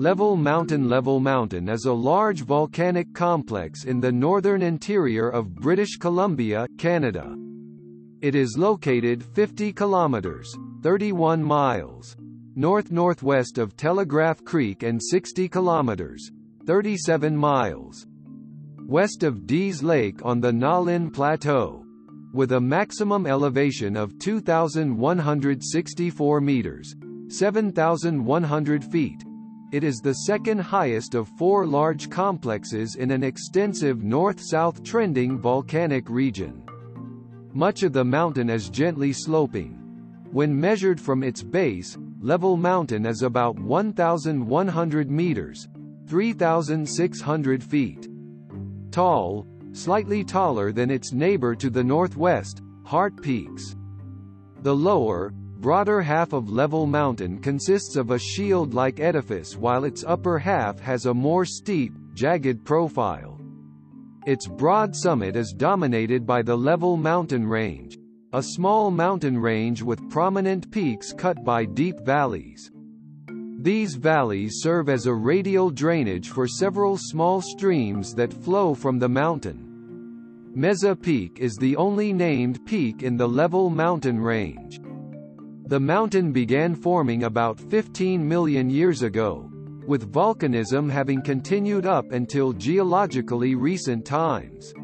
Level Mountain Level Mountain is a large volcanic complex in the northern interior of British Columbia, Canada. It is located 50 kilometers 31 miles north-northwest of Telegraph Creek and 60 kilometers 37 miles west of Dease Lake on the Nahlin Plateau with a maximum elevation of 2,164 meters 7,100 feet it is the second highest of four large complexes in an extensive north-south trending volcanic region. Much of the mountain is gently sloping. When measured from its base, level mountain is about 1,100 meters 3,600 feet. Tall, slightly taller than its neighbor to the northwest, Heart Peaks. The lower, broader half of Level Mountain consists of a shield-like edifice while its upper half has a more steep, jagged profile. Its broad summit is dominated by the Level Mountain Range, a small mountain range with prominent peaks cut by deep valleys. These valleys serve as a radial drainage for several small streams that flow from the mountain. Meszah Peak is the only named peak in the Level Mountain Range. The mountain began forming about 15 million years ago, with volcanism having continued up until geologically recent times.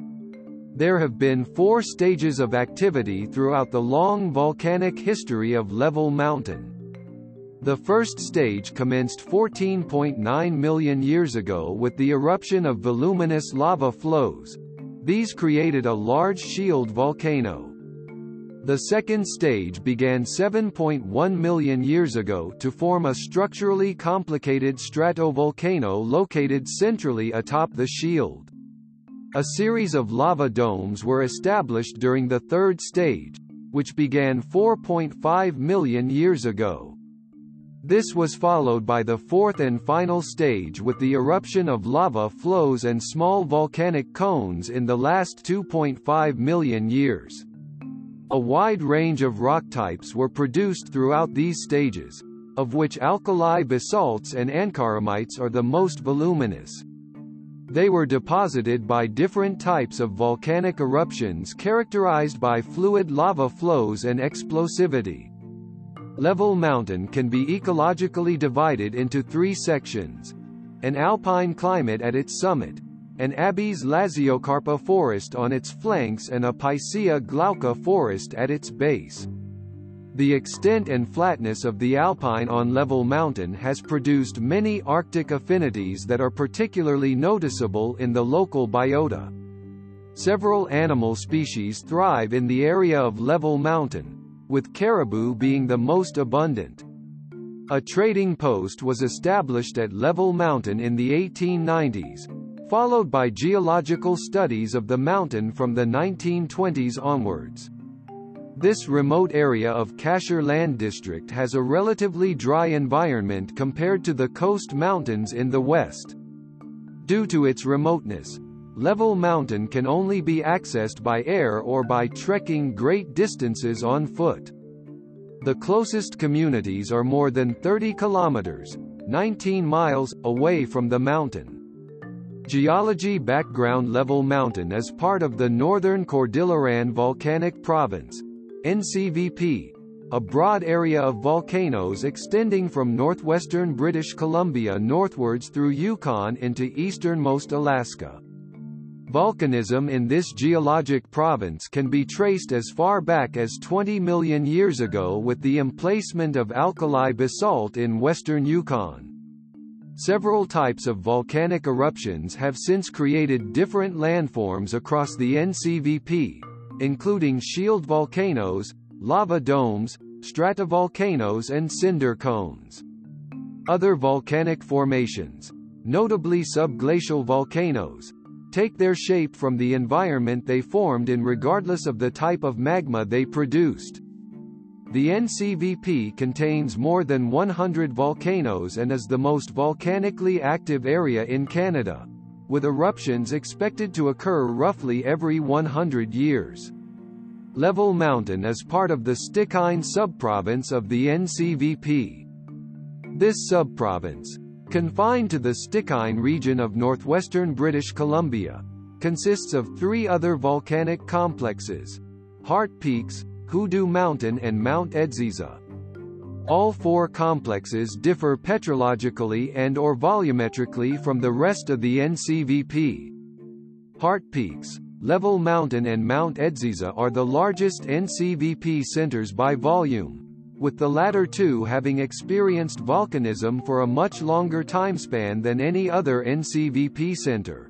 There have been four stages of activity throughout the long volcanic history of Level Mountain. The first stage commenced 14.9 million years ago with the eruption of voluminous lava flows. These created a large shield volcano. The second stage began 7.1 million years ago to form a structurally complicated stratovolcano located centrally atop the shield. A series of lava domes were established during the third stage, which began 4.5 million years ago. This was followed by the fourth and final stage with the eruption of lava flows and small volcanic cones in the last 2.5 million years. A wide range of rock types were produced throughout these stages, of which alkali basalts and ankaramites are the most voluminous. They were deposited by different types of volcanic eruptions characterized by fluid lava flows and explosivity. Level Mountain can be ecologically divided into three sections. An alpine climate at its summit, an Abies lasiocarpa forest on its flanks and a Picea glauca forest at its base. The extent and flatness of the alpine on level mountain has produced many Arctic affinities that are particularly noticeable in the local biota. Several animal species thrive in the area of level mountain, with caribou being the most abundant. A trading post was established at Level Mountain in the 1890s, followed by geological studies of the mountain from the 1920s onwards. This remote area of Cassiar Land District has a relatively dry environment compared to the coast mountains in the west. Due to its remoteness, Level Mountain can only be accessed by air or by trekking great distances on foot. The closest communities are more than 30 kilometers, 19 miles, away from the mountain. Geology Background Level Mountain is part of the Northern Cordilleran Volcanic Province, NCVP, a broad area of volcanoes extending from northwestern British Columbia northwards through Yukon into easternmost Alaska. Volcanism in this geologic province can be traced as far back as 20 million years ago with the emplacement of alkali basalt in western Yukon. Several types of volcanic eruptions have since created different landforms across the NCVP, including shield volcanoes, lava domes, stratovolcanoes and cinder cones. Other volcanic formations, notably subglacial volcanoes, take their shape from the environment they formed in regardless of the type of magma they produced. The NCVP contains more than 100 volcanoes and is the most volcanically active area in Canada, with eruptions expected to occur roughly every 100 years. Level Mountain is part of the Stikine subprovince of the NCVP. This subprovince, confined to the Stikine region of northwestern British Columbia. Consists of three other volcanic complexes. Heart Peaks, Hoodoo Mountain and Mount Edziza. All four complexes differ petrologically and or volumetrically from the rest of the NCVP. Heart Peaks, Level Mountain and Mount Edziza are the largest NCVP centers by volume, with the latter two having experienced volcanism for a much longer timespan than any other NCVP center.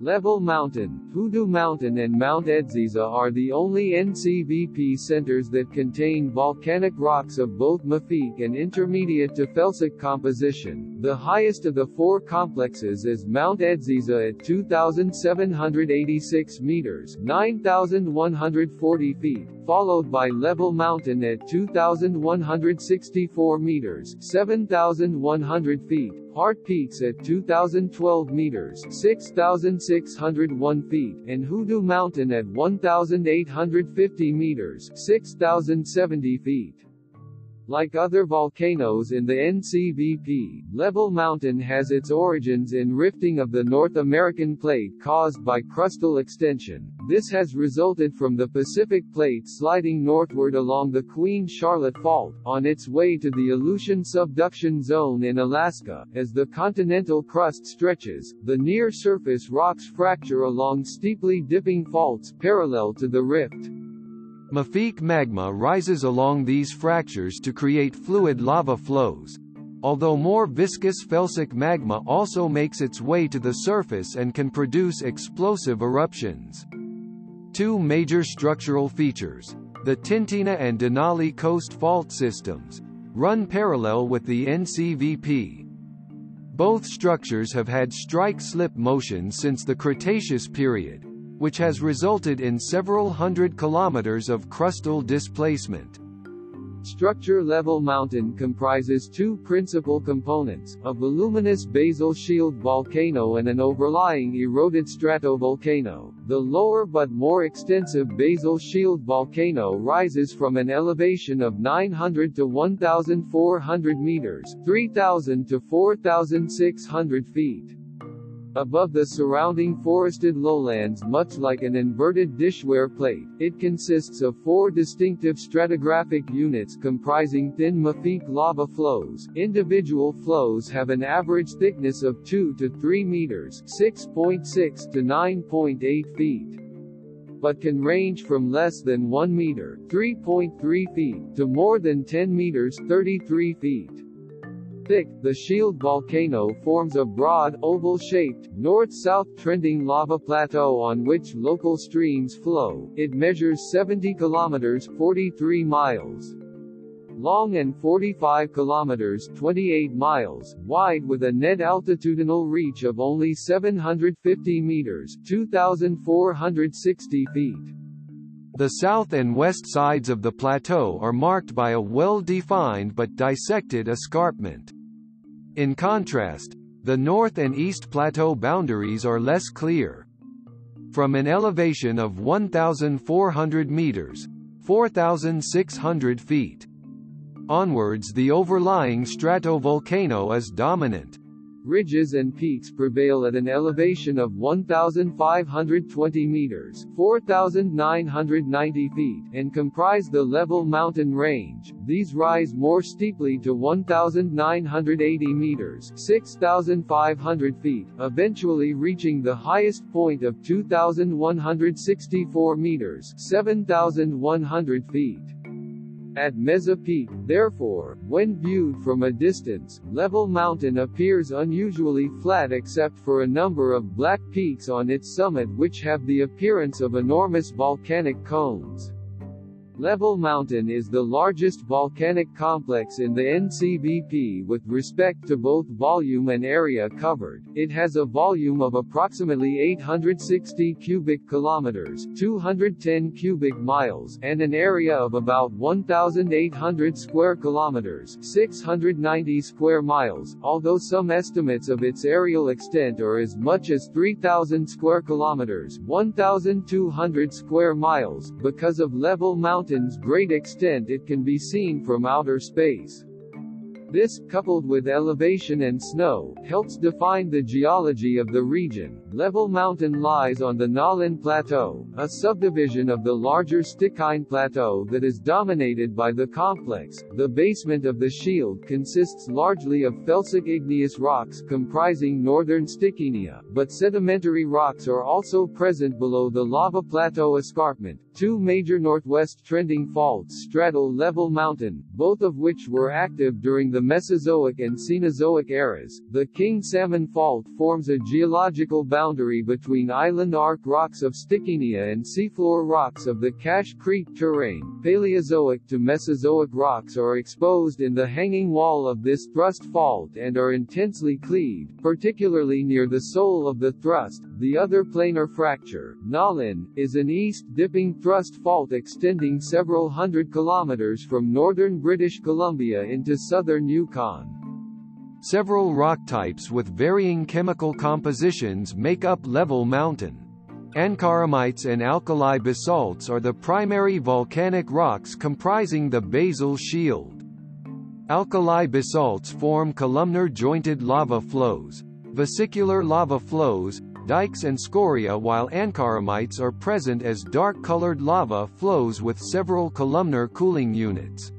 Level Mountain, Hoodoo Mountain and Mount Edziza are the only NCVP centers that contain volcanic rocks of both mafic and intermediate to felsic composition. The highest of the four complexes is Mount Edziza at 2,786 meters 9,140 feet, followed by Level Mountain at 2,164 meters 7,100 feet, Heart Peaks at 2,012 meters 6,601 feet, and Hoodoo Mountain at 1,850 meters 6,070 feet. Like other volcanoes in the NCVP, Level Mountain has its origins in rifting of the North American plate caused by crustal extension. This has resulted from the Pacific plate sliding northward along the Queen Charlotte Fault, on its way to the Aleutian subduction zone in Alaska. As the continental crust stretches, the near-surface rocks fracture along steeply dipping faults parallel to the rift. Mafic magma rises along these fractures to create fluid lava flows. Although more viscous felsic magma also makes its way to the surface and can produce explosive eruptions. Two major structural features, the Tintina and Denali coast fault systems, run parallel with the NCVP. Both structures have had strike-slip motion since the Cretaceous period, which has resulted in several hundred kilometers of crustal displacement. Structure level mountain comprises two principal components, a voluminous basal shield volcano and an overlying eroded stratovolcano. The lower but more extensive basal shield volcano rises from an elevation of 900 to 1,400 meters 3,000 to 4,600 feet above the surrounding forested lowlands much like an inverted dishware plate. It consists of four distinctive stratigraphic units comprising thin mafic lava flows. Individual flows have an average thickness of 2 to 3 meters 6.6 .6 to 9.8 feet but can range from less than 1 meter 3.3 feet to more than 10 meters 33 feet thick, the shield volcano forms a broad, oval-shaped, north-south trending lava plateau on which local streams flow. It measures 70 kilometers 43 miles long and 45 kilometers 28 miles wide with a net altitudinal reach of only 750 meters 2,460 feet. The south and west sides of the plateau are marked by a well-defined but dissected escarpment. In contrast, the north and east plateau boundaries are less clear. From an elevation of 1,400 meters 4,600 feet onwards the overlying stratovolcano is dominant. Ridges and peaks prevail at an elevation of 1,520 meters 4,990 feet and comprise the level mountain range. These rise more steeply to 1,980 meters 6,500 feet, eventually reaching the highest point of 2,164 meters 7,100 feet. At Meszah Peak, therefore, when viewed from a distance, Level Mountain appears unusually flat except for a number of black peaks on its summit which have the appearance of enormous volcanic cones. Level Mountain is the largest volcanic complex in the NCVP with respect to both volume and area covered. It has a volume of approximately 860 cubic kilometers, 210 cubic miles, and an area of about 1,800 square kilometers, 690 square miles, although some estimates of its aerial extent are as much as 3,000 square kilometers, 1,200 square miles, because of Level Mountain mountain's great extent it can be seen from outer space. This, coupled with elevation and snow, helps define the geology of the region. Level Mountain lies on the Nahlin Plateau, a subdivision of the larger Stikine Plateau that is dominated by the complex. The basement of the shield consists largely of felsic igneous rocks comprising northern Stikinia, but sedimentary rocks are also present below the lava plateau escarpment. Two major northwest trending faults straddle Level Mountain, both of which were active during the Mesozoic and Cenozoic eras. The King Salmon Fault forms a geological boundary between island arc rocks of Stikinia and seafloor rocks of the Cache Creek terrane. Paleozoic to Mesozoic rocks are exposed in the hanging wall of this thrust fault and are intensely cleaved, particularly near the sole of the thrust. The other planar fracture, Nahlin, is an east-dipping thrust fault extending several hundred kilometers from northern British Columbia into southern Yukon. Several rock types with varying chemical compositions make up Level Mountain. Ankaramites and alkali basalts are the primary volcanic rocks comprising the basal shield. Alkali basalts form columnar jointed lava flows, vesicular lava flows, dikes and scoria while ankaramites are present as dark-colored lava flows with several columnar cooling units.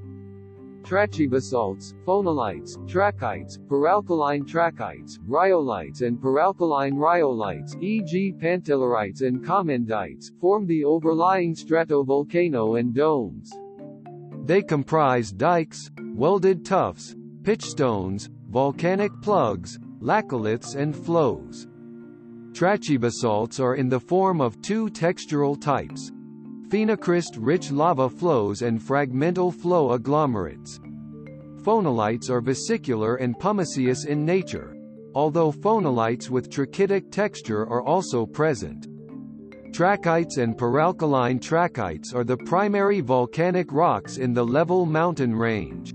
Trachybasalts, phonolites, trachytes, peralkaline trachytes, rhyolites and peralkaline rhyolites e.g. pantellerites and comendites, form the overlying stratovolcano and domes. They comprise dikes, welded tuffs, pitchstones, volcanic plugs, laccoliths and flows. Trachybasalts are in the form of two textural types, phenocryst-rich lava flows and fragmental flow agglomerates. Phonolites are vesicular and pumiceous in nature, although phonolites with trachytic texture are also present. Trachytes and peralkaline trachytes are the primary volcanic rocks in the level mountain range.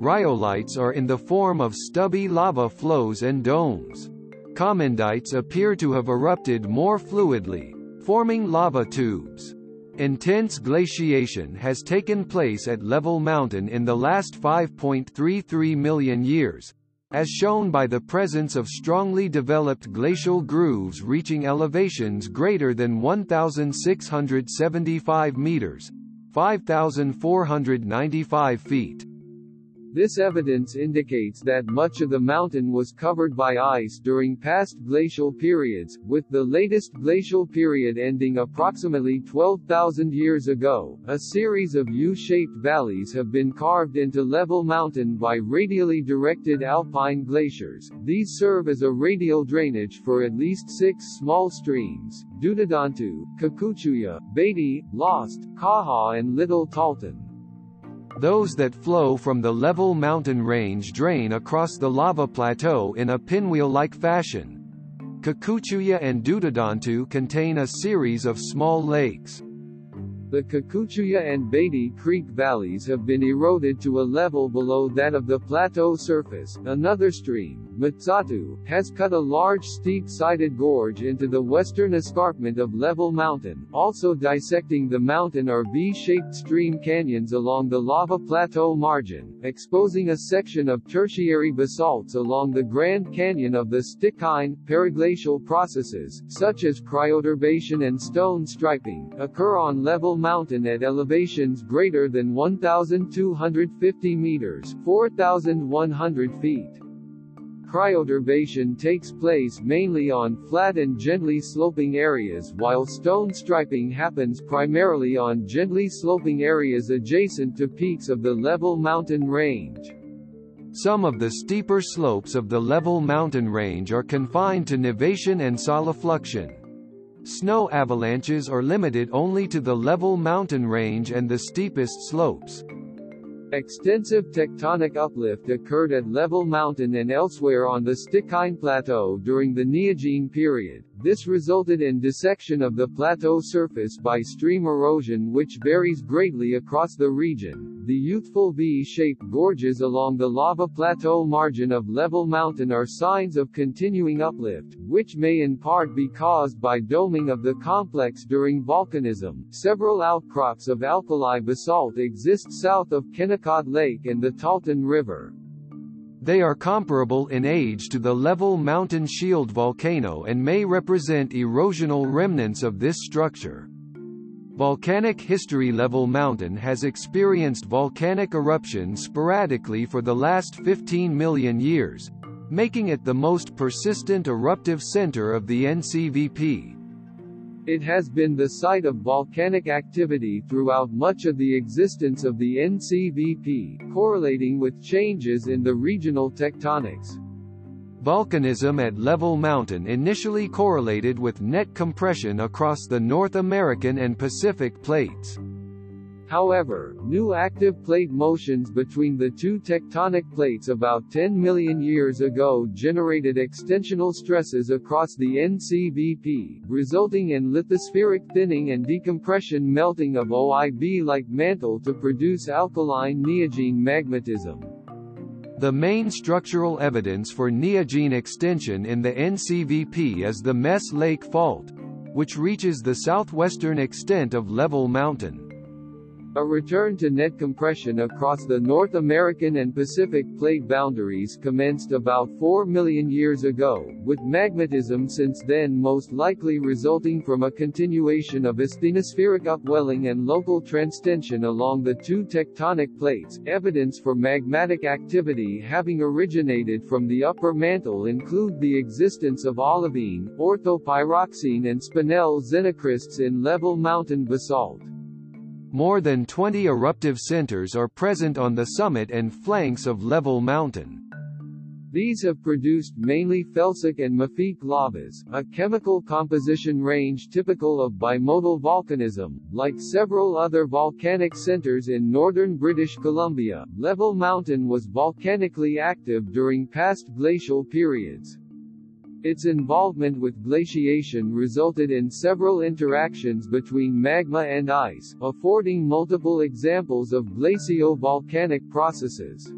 Rhyolites are in the form of stubby lava flows and domes. Comendites appear to have erupted more fluidly, forming lava tubes. Intense glaciation has taken place at Level Mountain in the last 5.33 million years, as shown by the presence of strongly developed glacial grooves reaching elevations greater than 1,675 meters 5,495 feet. This evidence indicates that much of the mountain was covered by ice during past glacial periods, with the latest glacial period ending approximately 12,000 years ago. A series of U-shaped valleys have been carved into level mountain by radially directed alpine glaciers. These serve as a radial drainage for at least six small streams: Dudidontu, Kakuchuya, Beatty, Lost, Kaha and Little Tahltan. Those that flow from the level mountain range drain across the lava plateau in a pinwheel-like fashion. Kakuchuya and Dudidontu contain a series of small lakes. The Kakuchuya and Beatty Creek valleys have been eroded to a level below that of the plateau surface. Another stream, Matsatu, has cut a large steep-sided gorge into the western escarpment of Level Mountain, also dissecting the mountain are V-shaped stream canyons along the lava plateau margin, exposing a section of tertiary basalts along the Grand Canyon of the Stikine. Periglacial processes, such as cryoturbation and stone striping, occur on Level Mountain at elevations greater than 1,250 meters 4,100 feet. Cryoturbation takes place mainly on flat and gently sloping areas while stone striping happens primarily on gently sloping areas adjacent to peaks of the level mountain range. Some of the steeper slopes of the level mountain range are confined to nivation and solifluction. Snow avalanches are limited only to the level mountain range and the steepest slopes. Extensive tectonic uplift occurred at Level Mountain and elsewhere on the Stikine Plateau during the Neogene period. This resulted in dissection of the plateau surface by stream erosion which varies greatly across the region. The youthful V-shaped gorges along the lava plateau margin of Level Mountain are signs of continuing uplift, which may in part be caused by doming of the complex during volcanism. Several outcrops of alkali basalt exist south of Kennecott Lake and the Tahltan River. They are comparable in age to the Level Mountain Shield volcano and may represent erosional remnants of this structure. Volcanic history Level Mountain has experienced volcanic eruptions sporadically for the last 15 million years, making it the most persistent eruptive center of the NCVP. It has been the site of volcanic activity throughout much of the existence of the NCVP, correlating with changes in the regional tectonics. Volcanism at Level Mountain initially correlated with net compression across the North American and Pacific plates. However, new active plate motions between the two tectonic plates about 10 million years ago generated extensional stresses across the NCVP, resulting in lithospheric thinning and decompression melting of OIB-like mantle to produce alkaline neogene magmatism. The main structural evidence for neogene extension in the NCVP is the Mess Lake Fault, which reaches the southwestern extent of Level Mountain. A return to net compression across the North American and Pacific plate boundaries commenced about 4 million years ago, with magmatism since then most likely resulting from a continuation of asthenospheric upwelling and local transtension along the two tectonic plates. Evidence for magmatic activity having originated from the upper mantle include the existence of olivine, orthopyroxene and spinel xenocrysts in level mountain basalt. More than 20 eruptive centers are present on the summit and flanks of Level Mountain. These have produced mainly felsic and mafic lavas, a chemical composition range typical of bimodal volcanism. Like several other volcanic centers in northern British Columbia, Level Mountain was volcanically active during past glacial periods. Its involvement with glaciation resulted in several interactions between magma and ice, affording multiple examples of glacio-volcanic processes.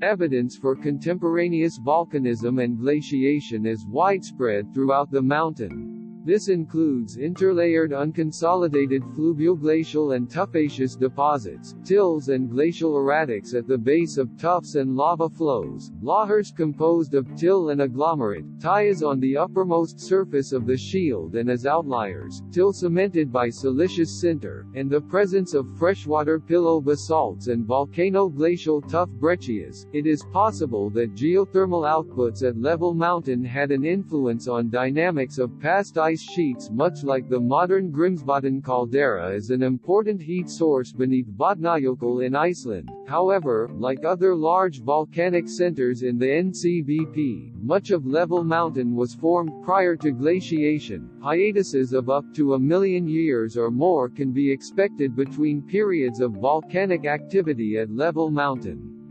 Evidence for contemporaneous volcanism and glaciation is widespread throughout the mountain. This includes interlayered unconsolidated fluvioglacial and tuffaceous deposits, tills and glacial erratics at the base of tuffs and lava flows, lahars composed of till and agglomerate, tuyas on the uppermost surface of the shield and as outliers, till cemented by siliceous sinter, and the presence of freshwater pillow basalts and volcano-glacial tuff breccias. It is possible that geothermal outputs at Level Mountain had an influence on dynamics of past ice ice sheets much like the modern Grímsvötn caldera is an important heat source beneath Vatnajökull in Iceland. However, like other large volcanic centers in the NCVP, much of Level Mountain was formed prior to glaciation. Hiatuses of up to a million years or more can be expected between periods of volcanic activity at Level Mountain.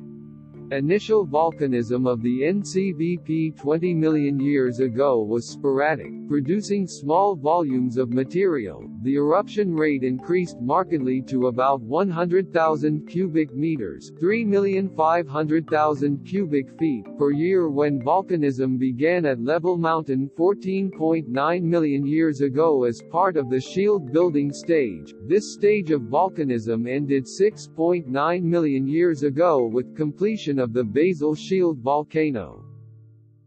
Initial volcanism of the NCVP 20 million years ago was sporadic, producing small volumes of material. The eruption rate increased markedly to about 100,000 cubic meters, 3,500,000 cubic feet per year when volcanism began at Level Mountain 14.9 million years ago as part of the shield building stage. This stage of volcanism ended 6.9 million years ago with completion of the Basal Shield volcano.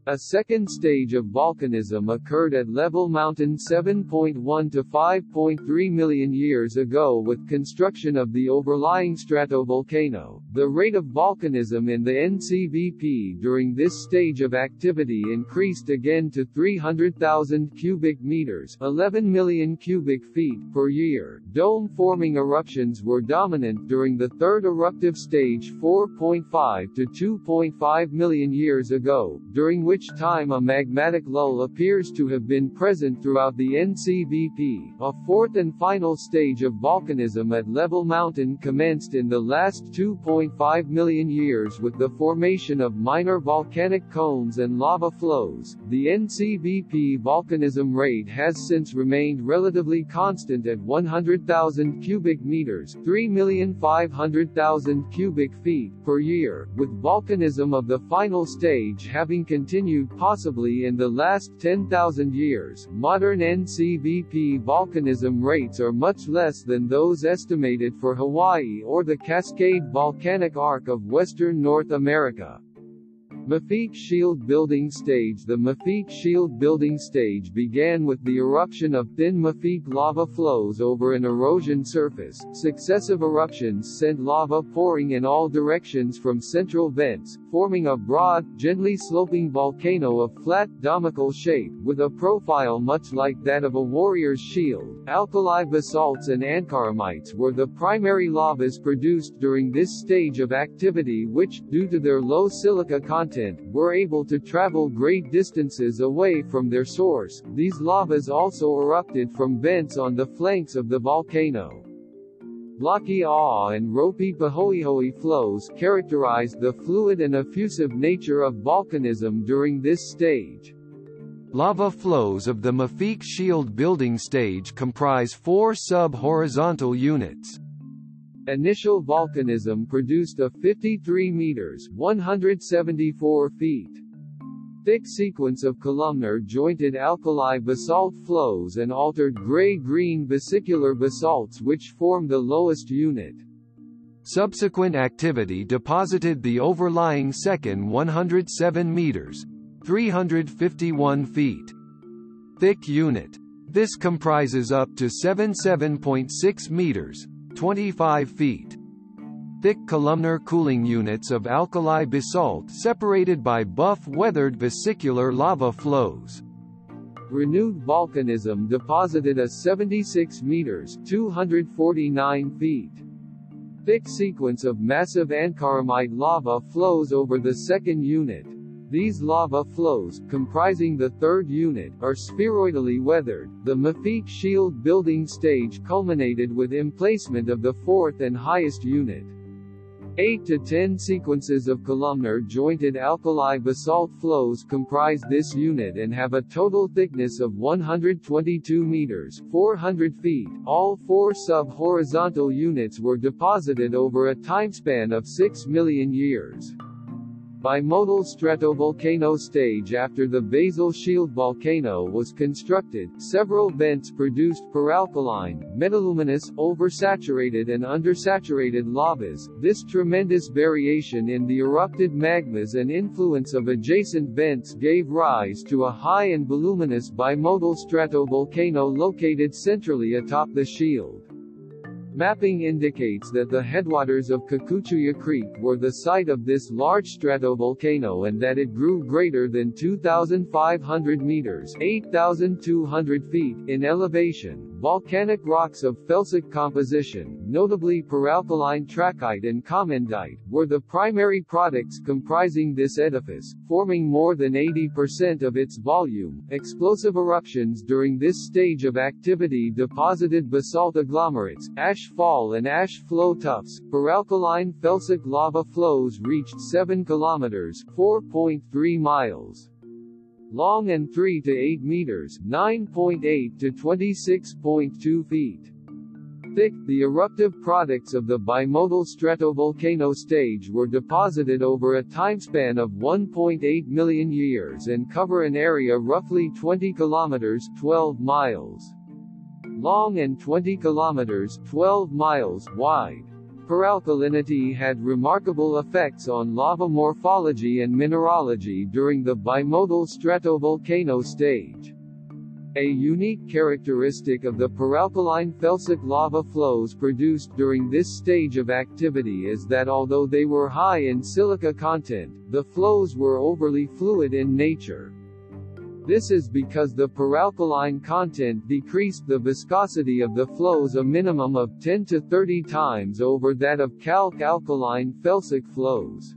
A second stage of volcanism occurred at Level Mountain 7.1 to 5.3 million years ago with construction of the overlying stratovolcano. The rate of volcanism in the NCVP during this stage of activity increased again to 300,000 cubic meters 11 million cubic feet per year. Dome-forming eruptions were dominant during the third eruptive stage 4.5 to 2.5 million years ago, during which which time a magmatic lull appears to have been present throughout the NCVP. A fourth and final stage of volcanism at Level Mountain commenced in the last 2.5 million years with the formation of minor volcanic cones and lava flows. The NCVP volcanism rate has since remained relatively constant at 100,000 cubic meters, 3,500,000 cubic feet per year, with volcanism of the final stage having continued continued possibly in the last 10,000 years. Modern NCVP volcanism rates are much less than those estimated for Hawaii or the Cascade Volcanic Arc of western North America. Mafic Shield Building Stage The Mafic Shield building stage began with the eruption of thin Mafic lava flows over an erosion surface. Successive eruptions sent lava pouring in all directions from central vents, forming a broad, gently sloping volcano of flat, domical shape, with a profile much like that of a warrior's shield. Alkali basalts and ankaramites were the primary lavas produced during this stage of activity which, due to their low silica content, were able to travel great distances away from their source. These lavas also erupted from vents on the flanks of the volcano. Blocky Aw and Ropi Pahoehoe flows characterized the fluid and effusive nature of volcanism during this stage. Lava flows of the Mafic Shield building stage comprise four sub-horizontal units. Initial volcanism produced a 53 meters 174 feet thick sequence of columnar jointed alkali basalt flows and altered gray-green vesicular basalts which form the lowest unit. Subsequent activity deposited the overlying second 107 meters 351 feet thick unit. This comprises up to 77.6 meters 25 feet. Thick columnar cooling units of alkali basalt separated by buff weathered vesicular lava flows. Renewed volcanism deposited a 76 meters 249 feet thick sequence of massive ankaramite lava flows over the second unit. These lava flows, comprising the third unit, are spheroidally weathered. The Mafic shield building stage culminated with emplacement of the fourth and highest unit. 8 to 10 sequences of columnar jointed alkali basalt flows comprise this unit and have a total thickness of 122 meters 400 feet. All four sub-horizontal units were deposited over a timespan of 6 million years. Bimodal stratovolcano stage After the basal shield volcano was constructed, several vents produced peralkaline, metaluminous, oversaturated and undersaturated lavas. This tremendous variation in the erupted magmas and influence of adjacent vents gave rise to a high and voluminous bimodal stratovolcano located centrally atop the shield. Mapping indicates that the headwaters of Kakuchuya Creek were the site of this large stratovolcano and that it grew greater than 2,500 meters 8,200 feet in elevation. Volcanic rocks of felsic composition, notably peralkaline trachyte and comendite, were the primary products comprising this edifice, forming more than 80% of its volume. Explosive eruptions during this stage of activity deposited basalt agglomerates, ash fall and ash flow tuffs. Peralkaline felsic lava flows reached 7 kilometers, 4.3 miles long and 3 to 8 meters 9.8 to 26.2 feet thick. The eruptive products of the bimodal stratovolcano stage were deposited over a timespan of 1.8 million years and cover an area roughly 20 kilometers 12 miles long and 20 kilometers 12 miles wide. Peralkalinity had remarkable effects on lava morphology and mineralogy during the bimodal stratovolcano stage. A unique characteristic of the peralkaline felsic lava flows produced during this stage of activity is that although they were high in silica content, the flows were overly fluid in nature. This is because the peralkaline content decreased the viscosity of the flows a minimum of 10 to 30 times over that of calc-alkaline felsic flows.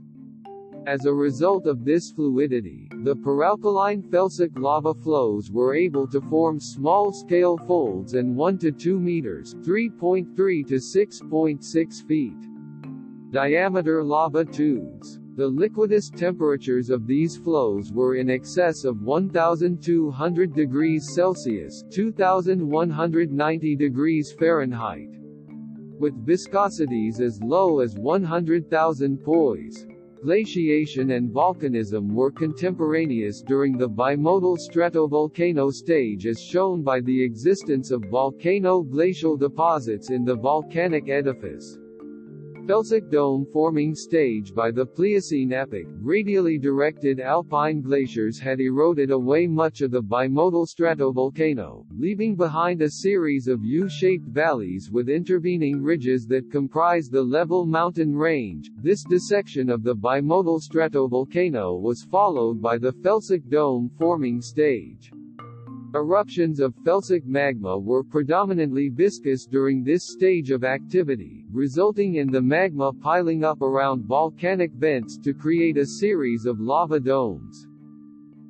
As a result of this fluidity, the peralkaline felsic lava flows were able to form small-scale folds and 1 to 2 meters 3.3 to 6.6 feet diameter lava tubes. The liquidus temperatures of these flows were in excess of 1,200 degrees Celsius 2,190 degrees Fahrenheit, with viscosities as low as 100,000 poise. Glaciation and volcanism were contemporaneous during the bimodal stratovolcano stage as shown by the existence of volcano glacial deposits in the volcanic edifice. Felsic dome forming stage by the Pliocene epoch, radially directed alpine glaciers had eroded away much of the bimodal stratovolcano, leaving behind a series of U-shaped valleys with intervening ridges that comprise the level mountain range. This dissection of the bimodal stratovolcano was followed by the Felsic dome forming stage. Eruptions of felsic magma were predominantly viscous during this stage of activity, resulting in the magma piling up around volcanic vents to create a series of lava domes.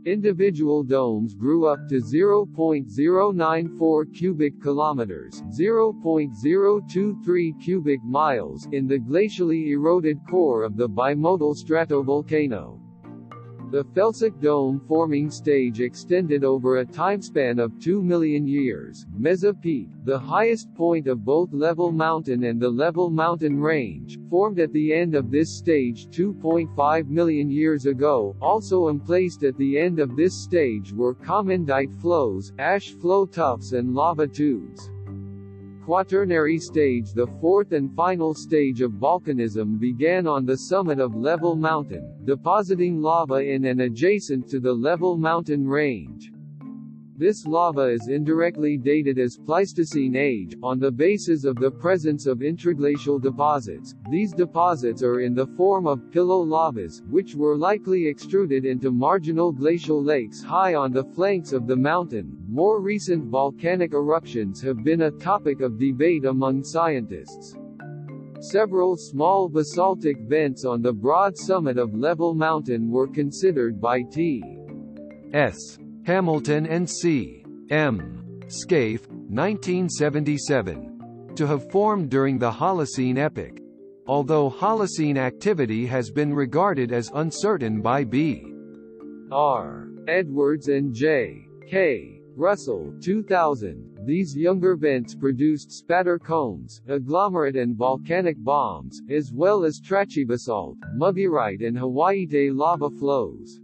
Individual domes grew up to 0.094 cubic kilometers, 0.023 cubic miles in the glacially eroded core of the bimodal stratovolcano. The felsic dome forming stage extended over a timespan of 2 million years. Meszah Peak, the highest point of both Level Mountain and the Level Mountain Range, formed at the end of this stage 2.5 million years ago. Also emplaced at the end of this stage were comendite flows, ash flow tuffs and lava tubes. Quaternary stage The fourth and final stage of volcanism began on the summit of Level Mountain, depositing lava in and adjacent to the Level Mountain range. This lava is indirectly dated as Pleistocene age, on the basis of the presence of intraglacial deposits. These deposits are in the form of pillow lavas, which were likely extruded into marginal glacial lakes high on the flanks of the mountain. More recent volcanic eruptions have been a topic of debate among scientists. Several small basaltic vents on the broad summit of Level Mountain were considered by T. S. Hamilton and C. M. Scarfe, 1977, to have formed during the Holocene epoch, although Holocene activity has been regarded as uncertain by B. R. Edwards and J. K. Russell 2000. These younger vents produced spatter cones, agglomerate and volcanic bombs, as well as trachybasalt, mugearite and Hawaiite lava flows.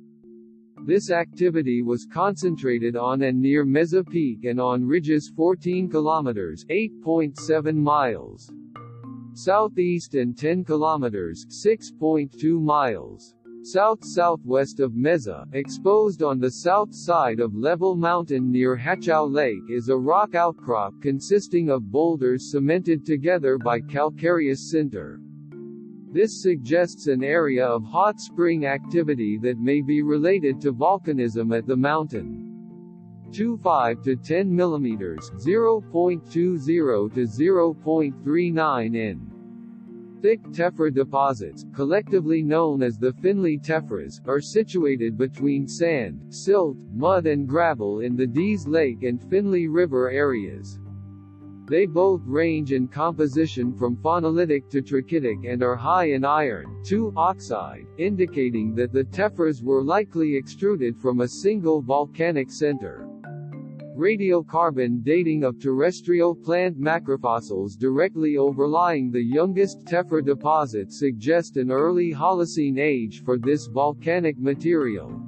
This activity was concentrated on and near Meszah Peak and on ridges 14 kilometers (8.7 miles) southeast and 10 kilometers (6.2 miles) south-southwest of Meszah, exposed on the south side of Level Mountain near Hachao Lake is a rock outcrop consisting of boulders cemented together by calcareous sinter. This suggests an area of hot spring activity that may be related to volcanism at the mountain. 25 to 10 mm 0.20 to 0.39 in. Thick tephra deposits, collectively known as the Finlay tephras, are situated between sand, silt, mud and gravel in the Dease Lake and Finlay River areas. They both range in composition from phonolitic to trachytic and are high in iron 2 oxide, indicating that the tephras were likely extruded from a single volcanic center. Radiocarbon dating of terrestrial plant macrofossils directly overlying the youngest tephra deposit suggest an early Holocene age for this volcanic material.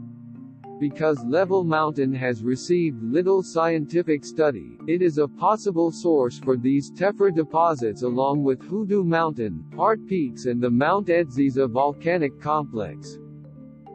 Because Level Mountain has received little scientific study, it is a possible source for these tephra deposits along with Hoodoo Mountain, Heart Peaks and the Mount Edziza volcanic complex.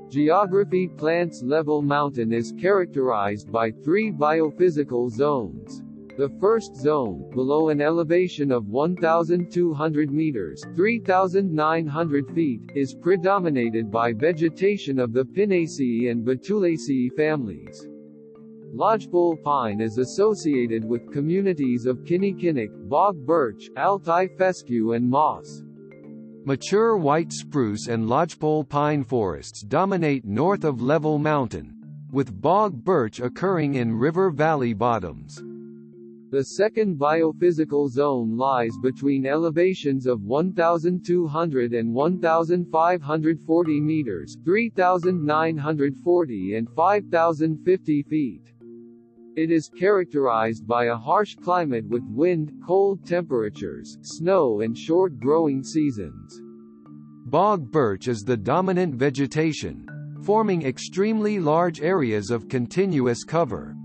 Geography Plants Level Mountain is characterized by three biophysical zones. The first zone, below an elevation of 1,200 meters 3,900 feet, is predominated by vegetation of the Pinaceae and Betulaceae families. Lodgepole pine is associated with communities of kinnikinnick, bog birch, altai fescue and moss. Mature white spruce and lodgepole pine forests dominate north of Level Mountain, with bog birch occurring in river valley bottoms. The second biophysical zone lies between elevations of 1,200 and 1,540 meters 3,940 and 5,050 feet. It is characterized by a harsh climate with wind, cold temperatures, snow and short growing seasons. Bog birch is the dominant vegetation, forming extremely large areas of continuous cover.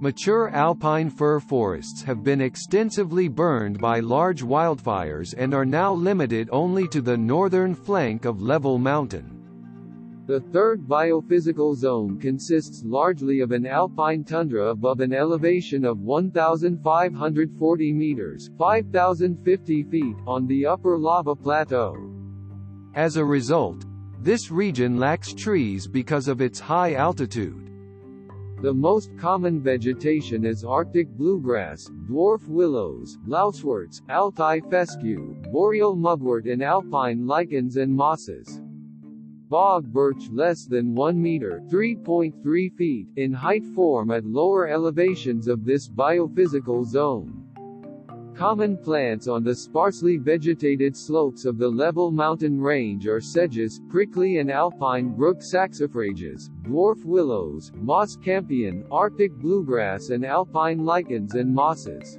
Mature alpine fir forests have been extensively burned by large wildfires and are now limited only to the northern flank of Level Mountain. The third biophysical zone consists largely of an alpine tundra above an elevation of 1,540 meters 5,050 feet on the upper lava plateau. As a result, this region lacks trees because of its high altitude. The most common vegetation is Arctic bluegrass, dwarf willows, louseworts, Altai fescue, boreal mugwort and alpine lichens and mosses. Bog birch less than 1 meter 3.3 feet in height form at lower elevations of this biophysical zone. Common plants on the sparsely vegetated slopes of the level mountain range are sedges, prickly and alpine brook saxifrages, dwarf willows, moss campion, arctic bluegrass and alpine lichens and mosses.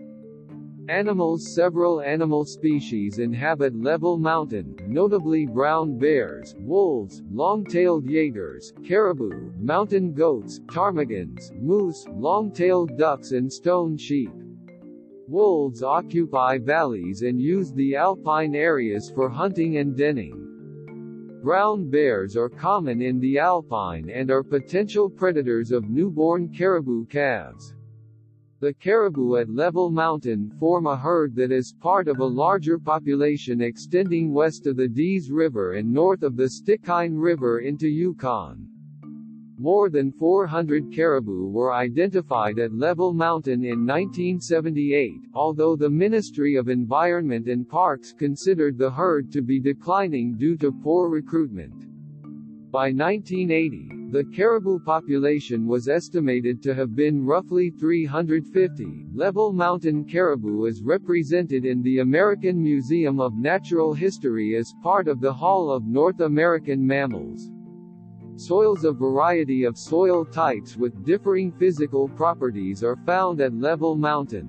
Animals Several animal species inhabit Level Mountain, notably brown bears, wolves, long-tailed jaegers, caribou, mountain goats, ptarmigans, moose, long-tailed ducks and stone sheep. Wolves occupy valleys and use the alpine areas for hunting and denning. Brown bears are common in the alpine and are potential predators of newborn caribou calves. The caribou at Level Mountain form a herd that is part of a larger population extending west of the Dease River and north of the Stikine River into Yukon. More than 400 caribou were identified at Level Mountain in 1978, although the Ministry of Environment and Parks considered the herd to be declining due to poor recruitment. By 1980, the caribou population was estimated to have been roughly 350. Level Mountain caribou is represented in the American Museum of Natural History as part of the Hall of North American Mammals. Soils A variety of soil types with differing physical properties are found at Level Mountain.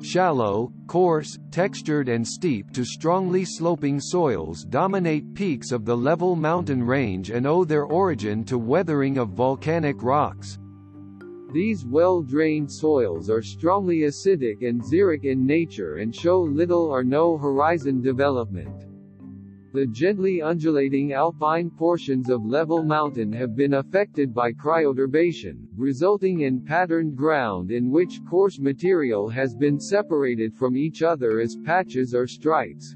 Shallow, coarse, textured and steep to strongly sloping soils dominate peaks of the level mountain range and owe their origin to weathering of volcanic rocks. These well-drained soils are strongly acidic and xeric in nature and show little or no horizon development. The gently undulating alpine portions of Level Mountain have been affected by cryoturbation, resulting in patterned ground in which coarse material has been separated from each other as patches or stripes.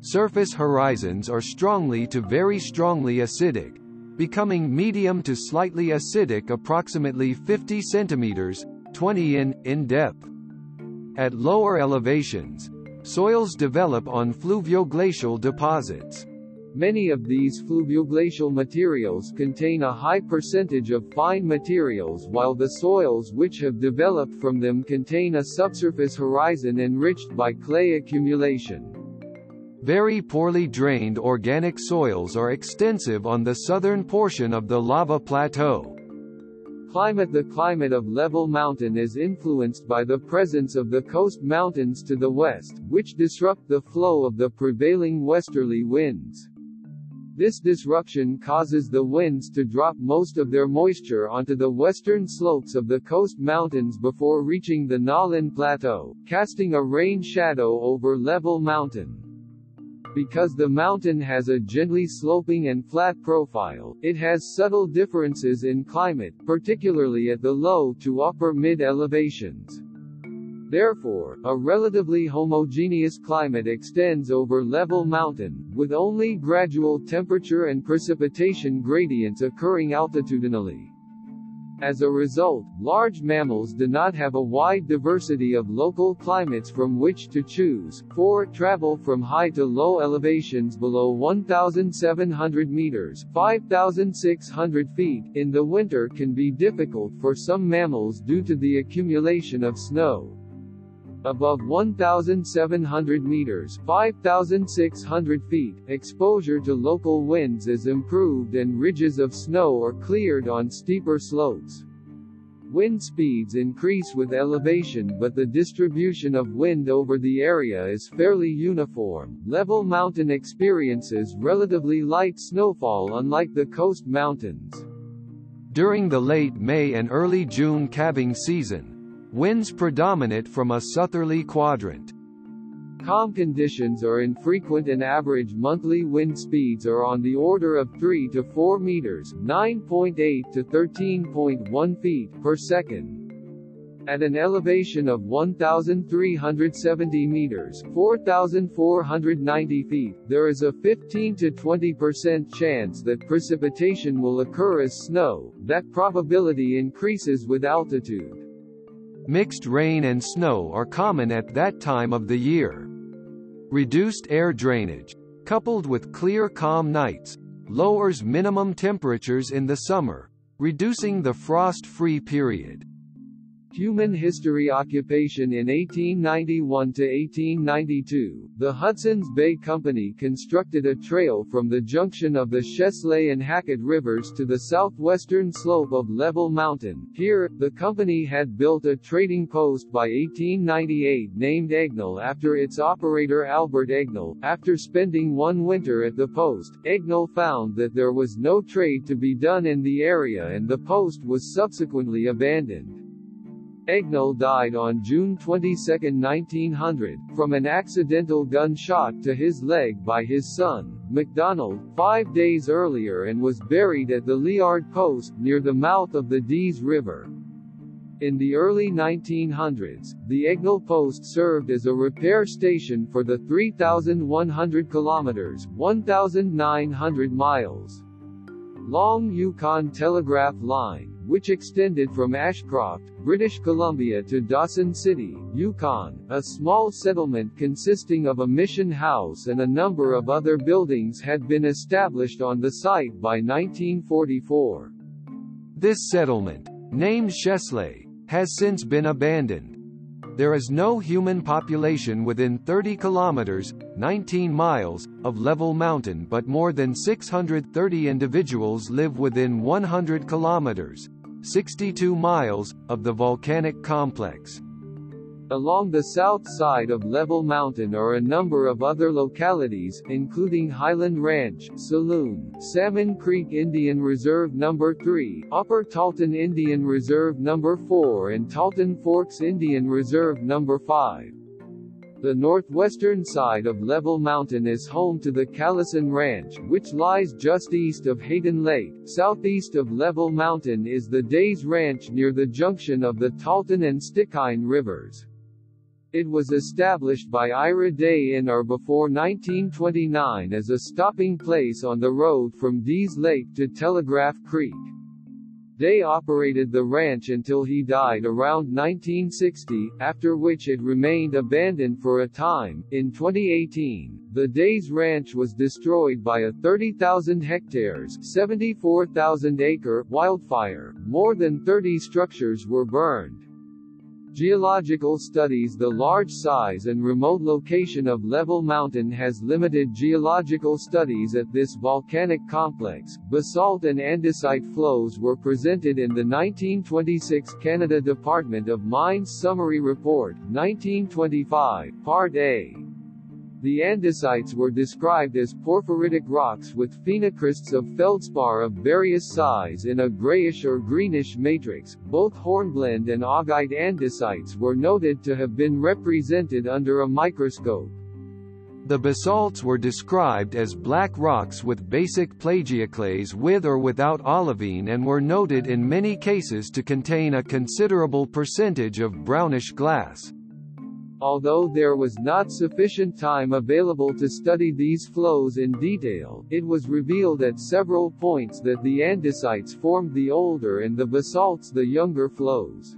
Surface horizons are strongly to very strongly acidic, becoming medium to slightly acidic approximately 50 centimeters 20 in, in depth. At lower elevations, Soils develop on fluvioglacial deposits. Many of these fluvioglacial materials contain a high percentage of fine materials while the soils which have developed from them contain a subsurface horizon enriched by clay accumulation. Very poorly drained organic soils are extensive on the southern portion of the lava plateau. Climate The climate of Level Mountain is influenced by the presence of the coast mountains to the west, which disrupt the flow of the prevailing westerly winds. This disruption causes the winds to drop most of their moisture onto the western slopes of the coast mountains before reaching the Nahlin Plateau, casting a rain shadow over Level Mountain. Because the mountain has a gently sloping and flat profile, it has subtle differences in climate, particularly at the low to upper mid elevations. Therefore, a relatively homogeneous climate extends over level mountain, with only gradual temperature and precipitation gradients occurring altitudinally. As a result, large mammals do not have a wide diversity of local climates from which to choose. 4. Travel from high to low elevations below 1,700 meters 5,600 feet in the winter can be difficult for some mammals due to the accumulation of snow. Above 1,700 meters 5,600 feet, exposure to local winds is improved and ridges of snow are cleared on steeper slopes. Wind speeds increase with elevation but the distribution of wind over the area is fairly uniform. Level mountain experiences relatively light snowfall unlike the coast mountains. During the late May and early June calving season, winds predominate from a southerly quadrant. Calm conditions are infrequent and average monthly wind speeds are on the order of 3 to 4 meters 9.8 to 13.1 feet per second. At an elevation of 1,370 meters 4,490 feet, there is a 15 to 20% chance that precipitation will occur as snow. That probability increases with altitude. Mixed rain and snow are common at that time of the year. Reduced air drainage, coupled with clear calm nights, lowers minimum temperatures in the summer, reducing the frost-free period. Human history occupation In 1891 to 1892, the Hudson's Bay Company constructed a trail from the junction of the Chesley and Hackett rivers to the southwestern slope of Level Mountain. Here, the company had built a trading post by 1898 named Egnell after its operator Albert Egnell. After spending one winter at the post, Egnell found that there was no trade to be done in the area and the post was subsequently abandoned. Egnell died on June 22, 1900, from an accidental gunshot to his leg by his son, MacDonald, five days earlier and was buried at the Liard Post, near the mouth of the Dease River. In the early 1900s, the Egnell Post served as a repair station for the 3,100 kilometers 1,900 miles long Yukon Telegraph Line which extended from Ashcroft, British Columbia to Dawson City, Yukon, a small settlement consisting of a mission house and a number of other buildings had been established on the site by 1944. This settlement, named Chesley, has since been abandoned. There is no human population within 30 kilometers, 19 miles, of level mountain but more than 630 individuals live within 100 kilometers, 62 miles, of the volcanic complex. Along the south side of Level Mountain are a number of other localities, including Highland Ranch, Saloon, Salmon Creek Indian Reserve No. 3, Upper Tahltan Indian Reserve No. 4 and Tahltan Forks Indian Reserve No. 5. The northwestern side of Level Mountain is home to the Callison Ranch, which lies just east of Hayden Lake. Southeast of Level Mountain is the Days Ranch near the junction of the Tahltan and Stikine rivers. It was established by Ira Day in or before 1929 as a stopping place on the road from Dease Lake to Telegraph Creek. Day operated the ranch until he died around 1960, after which it remained abandoned for a time. In 2018, the Days Ranch was destroyed by a 30,000 hectares 74,000 acre wildfire. More than 30 structures were burned. Geological studies The large size and remote location of Level Mountain has limited geological studies at this volcanic complex. Basalt and andesite flows were presented in the 1926 Canada Department of Mines Summary Report, 1925, Part A. The andesites were described as porphyritic rocks with phenocrysts of feldspar of various size in a grayish or greenish matrix. Both hornblende and augite andesites were noted to have been represented under a microscope. The basalts were described as black rocks with basic plagioclase with or without olivine and were noted in many cases to contain a considerable percentage of brownish glass. Although there was not sufficient time available to study these flows in detail, it was revealed at several points that the andesites formed the older and the basalts the younger flows.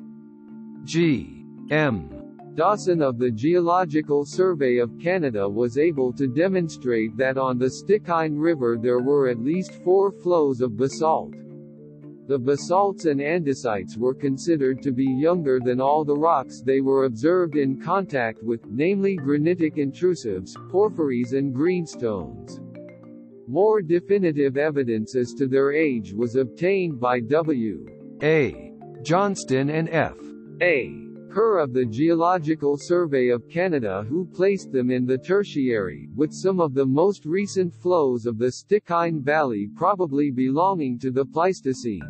G. M. Dawson of the Geological Survey of Canada was able to demonstrate that on the Stikine River there were at least four flows of basalt. The basalts and andesites were considered to be younger than all the rocks they were observed in contact with, namely granitic intrusives, porphyries and greenstones. More definitive evidence as to their age was obtained by W. A. Johnston and F. A. Kerr of the Geological Survey of Canada who placed them in the Tertiary, with some of the most recent flows of the Stikine Valley probably belonging to the Pleistocene.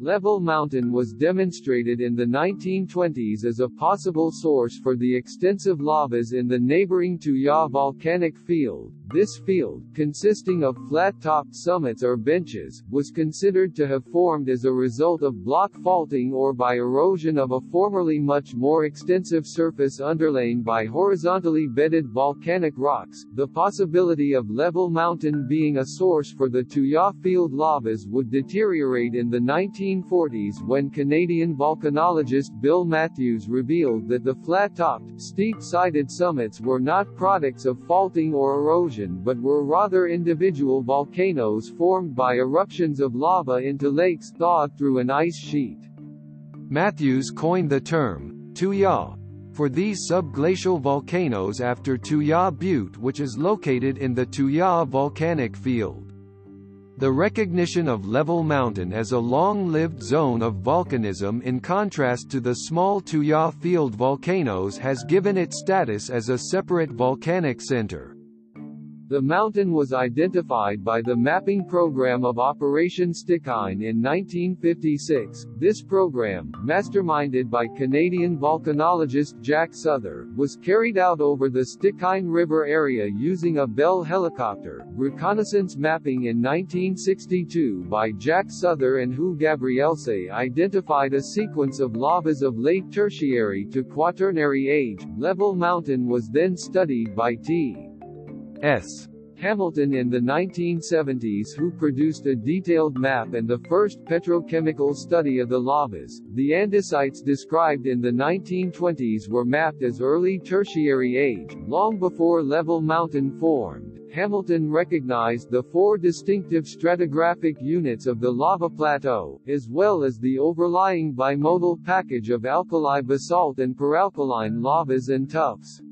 Level Mountain was demonstrated in the 1920s as a possible source for the extensive lavas in the neighboring Tuya volcanic field. This field, consisting of flat-topped summits or benches, was considered to have formed as a result of block faulting or by erosion of a formerly much more extensive surface underlain by horizontally bedded volcanic rocks. The possibility of Level Mountain being a source for the Tuya field lavas would deteriorate in the 1940s when Canadian volcanologist Bill Matthews revealed that the flat-topped, steep-sided summits were not products of faulting or erosion but were rather individual volcanoes formed by eruptions of lava into lakes thawed through an ice sheet. Matthews coined the term, Tuya, for these subglacial volcanoes after Tuya Butte which is located in the Tuya volcanic field. The recognition of Level Mountain as a long-lived zone of volcanism in contrast to the small Tuya field volcanoes has given it status as a separate volcanic center. The mountain was identified by the mapping program of Operation Stikine in 1956. This program, masterminded by Canadian volcanologist Jack Souther, was carried out over the Stikine River area using a Bell helicopter. Reconnaissance mapping in 1962 by Jack Souther and Hu Gabrielse identified a sequence of lavas of late Tertiary to Quaternary age. Level Mountain was then studied by T. S. Hamilton in the 1970s who produced a detailed map and the first petrochemical study of the lavas. The andesites described in the 1920s were mapped as early tertiary age, long before Level Mountain formed. Hamilton recognized the four distinctive stratigraphic units of the lava plateau, as well as the overlying bimodal package of alkali basalt and peralkaline lavas and tuffs.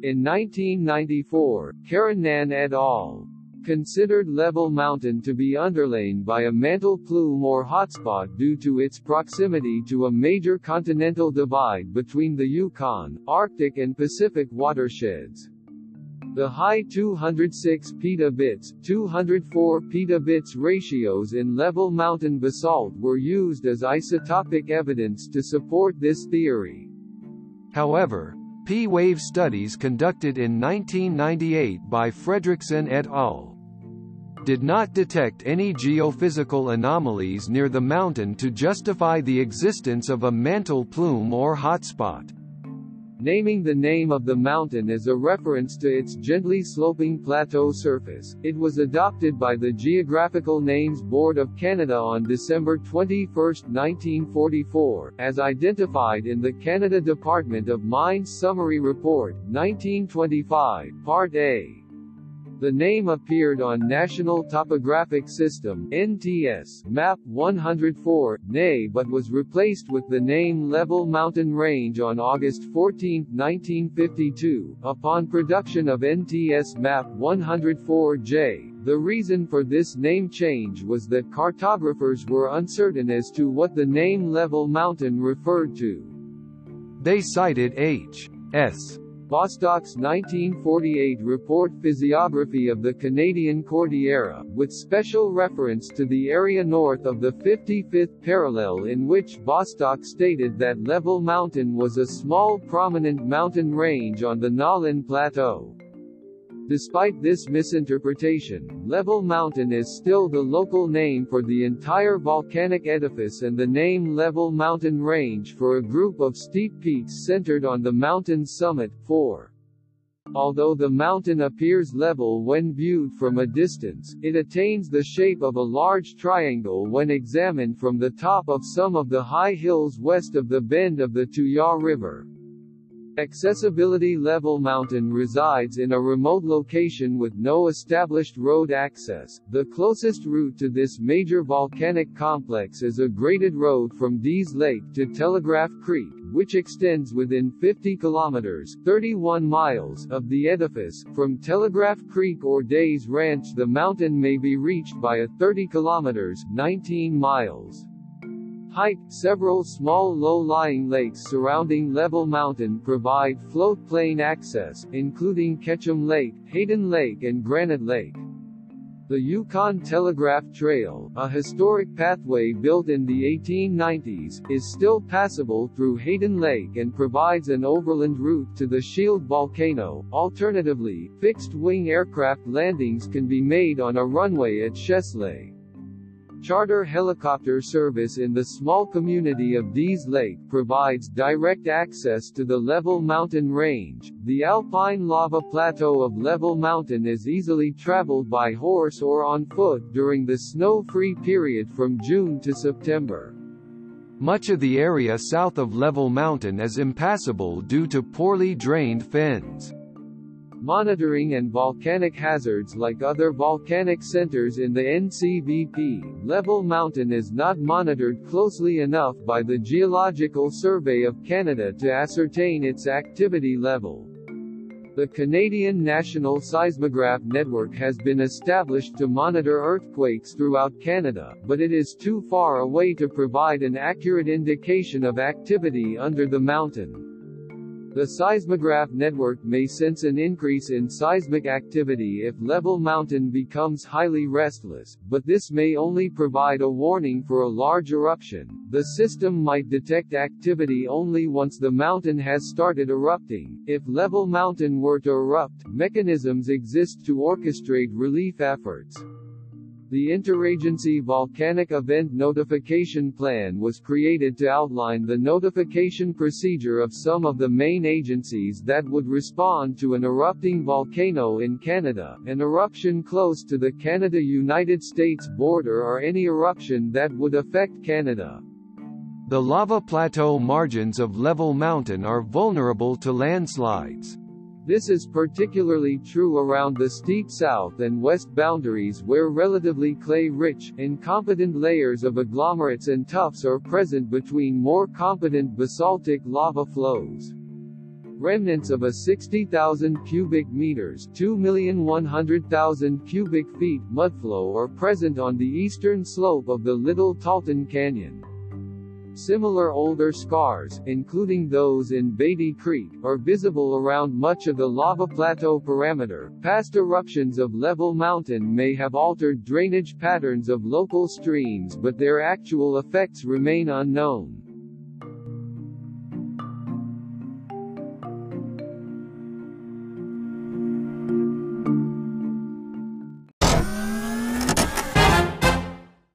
In 1994, Carignan et al. considered Level Mountain to be underlain by a mantle plume or hotspot due to its proximity to a major continental divide between the Yukon, Arctic and Pacific watersheds. The high 206 petabits, 204 petabits ratios in level mountain basalt were used as isotopic evidence to support this theory. However, P-wave studies conducted in 1998 by Frederiksen et al. did not detect any geophysical anomalies near the mountain to justify the existence of a mantle plume or hotspot. Naming the name of the mountain is a reference to its gently sloping plateau surface. It was adopted by the Geographical Names Board of Canada on December 21, 1944, as identified in the Canada Department of Mines Summary Report, 1925, Part A. The name appeared on National Topographic System NTS map 104 NA but was replaced with the name Level Mountain Range on August 14, 1952, upon production of NTS map 104J. The reason for this name change was that cartographers were uncertain as to what the name Level Mountain referred to. They cited H.S. Bostock's 1948 report Physiography of the Canadian Cordillera, with special reference to the area north of the 55th parallel in which Bostock stated that Level Mountain was a small prominent mountain range on the Nahlin Plateau. Despite this misinterpretation, Level Mountain is still the local name for the entire volcanic edifice and the name Level Mountain Range for a group of steep peaks centered on the mountain's summit. 4. Although the mountain appears level when viewed from a distance, it attains the shape of a large triangle when examined from the top of some of the high hills west of the bend of the Tuya River. Accessibility Level Mountain resides in a remote location with no established road access. The closest route to this major volcanic complex is a graded road from Dease Lake to Telegraph Creek, which extends within 50 kilometers 31 miles of the edifice. From Telegraph Creek or Dease Ranch the mountain may be reached by a 30 kilometers 19 miles height, several small low-lying lakes surrounding Level Mountain provide floatplane access, including Ketchum Lake, Hayden Lake and Granite Lake. The Yukon Telegraph Trail, a historic pathway built in the 1890s, is still passable through Hayden Lake and provides an overland route to the Shield volcano. Alternatively, fixed-wing aircraft landings can be made on a runway at Chesley. Charter helicopter service in the small community of Dease Lake provides direct access to the Level Mountain Range. The alpine lava plateau of Level Mountain is easily traveled by horse or on foot during the snow-free period from June to September. Much of the area south of Level Mountain is impassable due to poorly drained fens. Monitoring and volcanic hazards like other volcanic centers in the NCVP, Level Mountain is not monitored closely enough by the Geological Survey of Canada to ascertain its activity level. The Canadian National Seismograph Network has been established to monitor earthquakes throughout Canada, but it is too far away to provide an accurate indication of activity under the mountain. The seismograph network may sense an increase in seismic activity if Level Mountain becomes highly restless, but this may only provide a warning for a large eruption. The system might detect activity only once the mountain has started erupting. If Level Mountain were to erupt, mechanisms exist to orchestrate relief efforts. The Interagency Volcanic Event Notification Plan was created to outline the notification procedure of some of the main agencies that would respond to an erupting volcano in Canada, an eruption close to the Canada-United States border or any eruption that would affect Canada. The lava plateau margins of Level Mountain are vulnerable to landslides. This is particularly true around the steep south and west boundaries where relatively clay-rich, incompetent layers of agglomerates and tuffs are present between more competent basaltic lava flows. Remnants of a 60,000 cubic meters 2,100,000 cubic feet mudflow are present on the eastern slope of the Little Tahltan Canyon. Similar older scars, including those in Beatty Creek, are visible around much of the lava plateau parameter. Past eruptions of Level Mountain may have altered drainage patterns of local streams but their actual effects remain unknown.